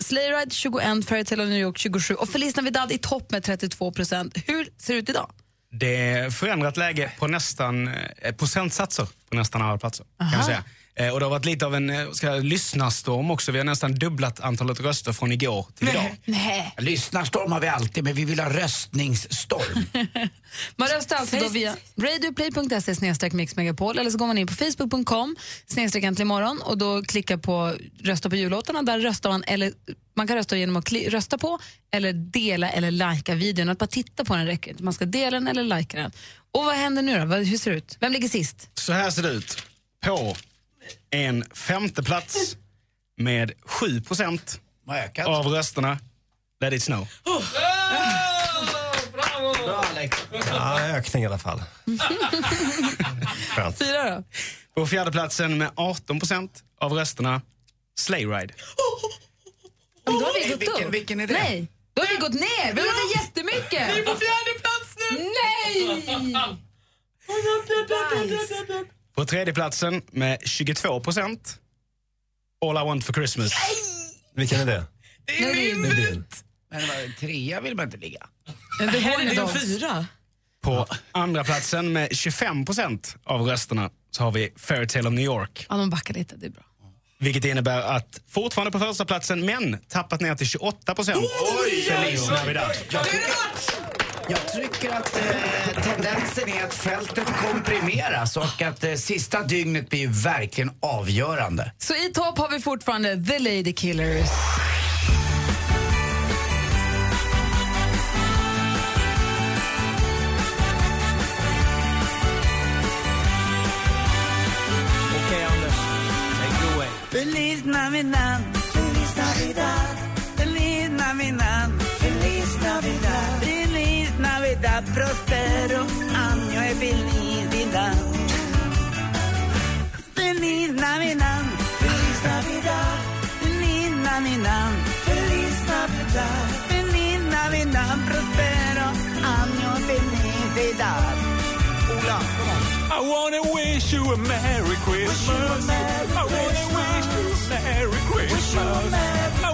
Sleigh Ride 21, Fairytale of New York 27 och Feliz Navidad i topp med 32% Hur ser det ut idag? Det är förändrat läge på nästan eh, procentsatser på nästan alla platser. Kan man säga. Eh, Och det har varit lite av en eh, ska jag, lyssnarstorm också. Vi har nästan dubblat antalet röster från igår till idag. Nej. Lyssnarstorm har vi alltid, men vi vill ha röstningsstorm. Man röstar alltså då via radioplay.se snedstreck mixmegapol eller så går man in på facebook.com snedstreck äntligen morgon och då klickar på rösta på jullåtarna. Där röstar man, eller man kan rösta genom att rösta på eller dela eller lajka videon. Att bara titta på den räcker inte. Man ska dela den eller lajka den. Och vad händer nu då? Hur ser det ut? Vem ligger sist? Så här ser det ut. På en femte plats med 7 procent av rösterna, Let it snow. Bra, Alex. Ja, ökning i alla fall. Fyra då? På fjärde platsen med 18 procent av rösterna, Sleigh Ride. Men då har vi gått vilken- upp. vilken är det? Nej, då har vi gått ner. Vi har gått ner jättemycket. Ni är på fjärde plats nu! Nej! På tredje platsen med 22 procent, All I want for Christmas. Vilken är det? Det är min! Det är din. Men vad, trea vill man inte ligga. Det här är din fyra. På andra platsen med 25 procent av rösterna så har vi Fairytale of New York. Ja, de backar lite, det är bra. Vilket innebär att fortfarande på första platsen men tappat ner till 28 procent. Feliz Navidad. Jag tycker, att eh, tendensen är att fältet komprimeras och att eh, sista dygnet blir ju verkligen avgörande. Så i topp har vi fortfarande The Lady Killers. Okej Anders, take it away. Feliz Navidad, Feliz Navidad, prospero año y felicidad. Feliz Navidad, Feliz Navidad, Feliz Navidad, Feliz Navidad, Feliz Navidad, prospero año felicidad. Ola, come on. I wanna wish you a Merry Christmas. I wanna wish you a Merry Christmas.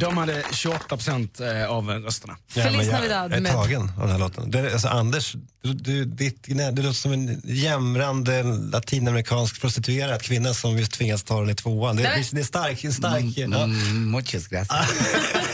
De hade 28 procent eh, av rösterna. Feliz Navidad Jag är med- tagen av den här låten. Det är, alltså, Anders, du, du, ditt, gnä- du låter som en jämrande latinamerikansk prostituerad kvinna som just tvingas ta den i tvåan. Det, Nej, det, det är stark. det stark ja. Mm, muchas gracias.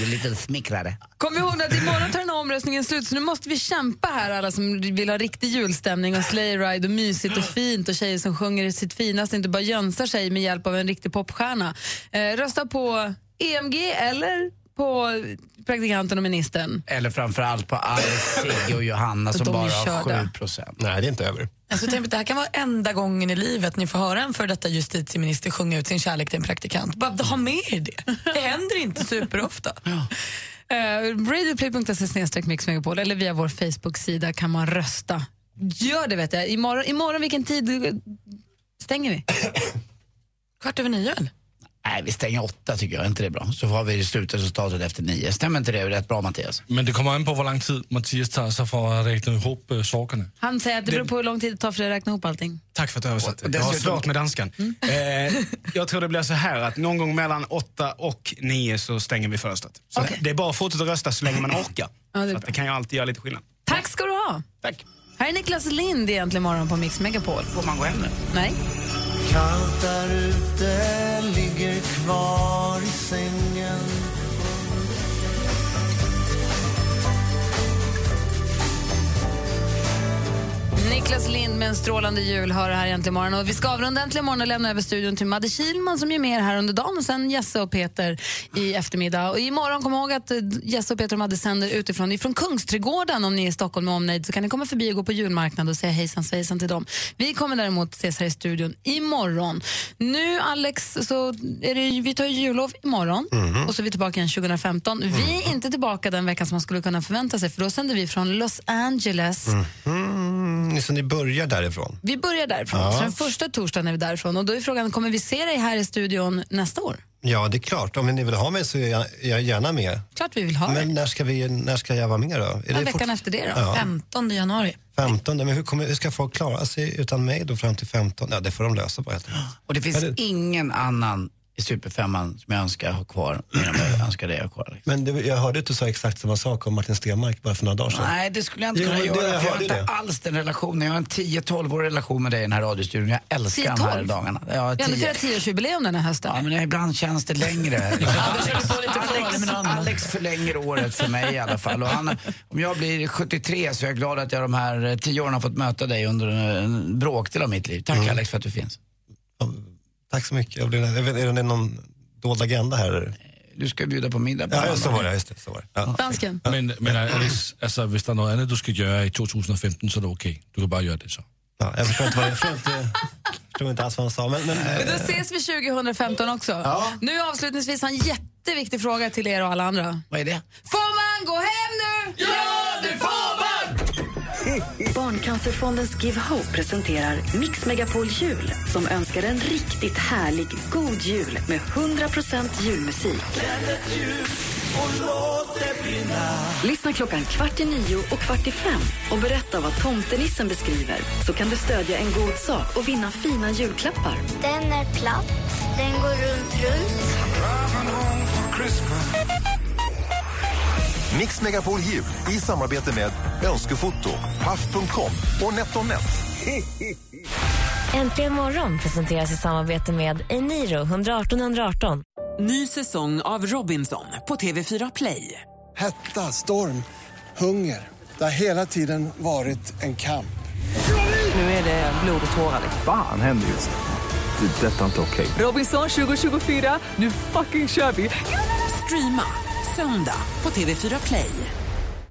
Du är lite smickrare. Kom ihåg att imorgon tar den här omröstningen slut så nu måste vi kämpa här alla som vill ha riktig julstämning och sleighride och mysigt och fint och tjejer som sjunger sitt finaste, inte bara jönsar sig med hjälp av en riktig popstjärna. Eh, rösta på EMG eller på praktikanten och ministern. Eller framförallt på Alex, Sigge och Johanna som De bara har körda. 7 procent. Nej, det är inte över. Alltså, tänk att det här kan vara enda gången i livet ni får höra en för detta justitieminister sjunga ut sin kärlek till en praktikant. Bara ha med er det. Det händer inte superofta. Uh, Radioplay.se snedstreck Mix Megapol eller via vår Facebook-sida kan man rösta. Gör det vet jag. Imorgon, imorgon vilken tid stänger vi? Kvart över nio eller? Nej, vi stänger åtta tycker jag, inte det är bra? Så har vi slutresultatet efter nio. Stämmer inte det rätt bra Mattias? Men det kommer an på, hur lång tid Mattias tar sig för att räkna ihop äh, sakerna. Han säger att det beror på hur lång tid det tar för att räkna ihop allting. Tack för att du översatte. Jag har svårt med danskan. Eh, jag tror det blir så här att någon gång mellan åtta och nio så stänger vi fönstret. Så Det är bara att fortsätta rösta så länge man orkar. Ja, det det kan ju alltid göra lite skillnad. Tack ska du ha. Tack. Här är Niklas Lind egentligen morgon på Mix Megapol. Får man gå hem nu? Nej. Niklas Lind med en strålande jul hör här äntligen morgon. Och vi ska avrunda äntligen morgon och lämna över studion till Madde Kilman som är med här under dagen och sen Jesse och Peter i eftermiddag. Och imorgon, kom ihåg att eh, Jesse och Peter och Madde sänder utifrån ifrån Kungsträdgården om ni är i Stockholm med omnejd så kan ni komma förbi och gå på julmarknad och säga hejsan svejsan till dem. Vi kommer däremot ses här i studion imorgon. Nu Alex, så är det, vi tar ju jullov imorgon Mhm. och så är vi tillbaka igen 2015. Vi är inte tillbaka den veckan som man skulle kunna förvänta sig för då sänder vi från Los Angeles. Mm, så ni börjar därifrån? Vi börjar därifrån. Ja. Så den första torsdagen är vi därifrån. Och då är frågan, kommer vi se dig här i studion nästa år? Ja, det är klart. Om ni vill ha mig så är jag, jag är gärna med. Klart vi vill ha dig. Men när ska, vi, när ska jag vara med då? Är Ja, det veckan fort- efter det då. Ja. 15 januari. 15, men hur, kommer, hur ska folk klara sig utan mig då fram till 15? Ja, det får de lösa bara helt enkelt. Och det finns det- ingen annan i Superfemman som jag önskar ha kvar, jag önskar dig ha kvar. Men det, jag hörde att du sa exakt samma sak om Martin Stenmark bara för några dagar sedan. Nej, det skulle jag inte Jo, kunna det- göra. jag jag har inte det. alls den relationen. Jag har en 10-12 årig relation med dig i den här radiostudion. Jag älskar de här 10-12? dagarna. Ja, Vi har 10. firat tioårsjubileum den här hösten. Ja, men ibland känns det längre. Alex, Alex förlänger året för mig i alla fall. Och han, om jag blir 73 så är jag glad att jag de här eh, 10 åren har fått möta dig under en bråkdel av mitt liv. Tack Mm. Alex för att du finns. Tack så mycket. Jag blir, jag vet, är det någon dold agenda här? Du ska bjuda på middag på Ja, ja, så var det. Just det, så var det. Ja. Dansken. Men, men Alice, alltså, hvis der er noget andet, du skal gøre i 2015, så er det okay. Du kan bare gøre det så. Ja, jag förstår inte, vad, jag förstår inte, förstår inte alls vad han sa. Men, men, Men då ses vi 2015 också. Nu avslutningsvis har en jätteviktig fråga till er och alla andra. Vad är det? Får man gå hem nu? Ja, det! Barncancerfondens Give Hope presenterar Mix Megapol Jul som önskar en riktigt härlig, god jul med 100% julmusik. Lyssna klockan kvart i nio och kvart i fem och berätta vad tomtenissen beskriver så kan du stödja en god sak och vinna fina julklappar. Den är platt, den går runt, runt. Mix Megapol Jul i samarbete med Önskefoto, Paff.com och NetOnNet. Äntligen morgon presenteras i samarbete med Eniro 118 118. Ny säsong av Robinson på TV4 Play. Hetta, storm, hunger. Det har hela tiden varit en kamp. Nu är det blod och tårar. Fan händer just nu. Det. är Detta är inte okej. Robinson 2024, nu fucking kör vi! Streama söndag på TV4 Play.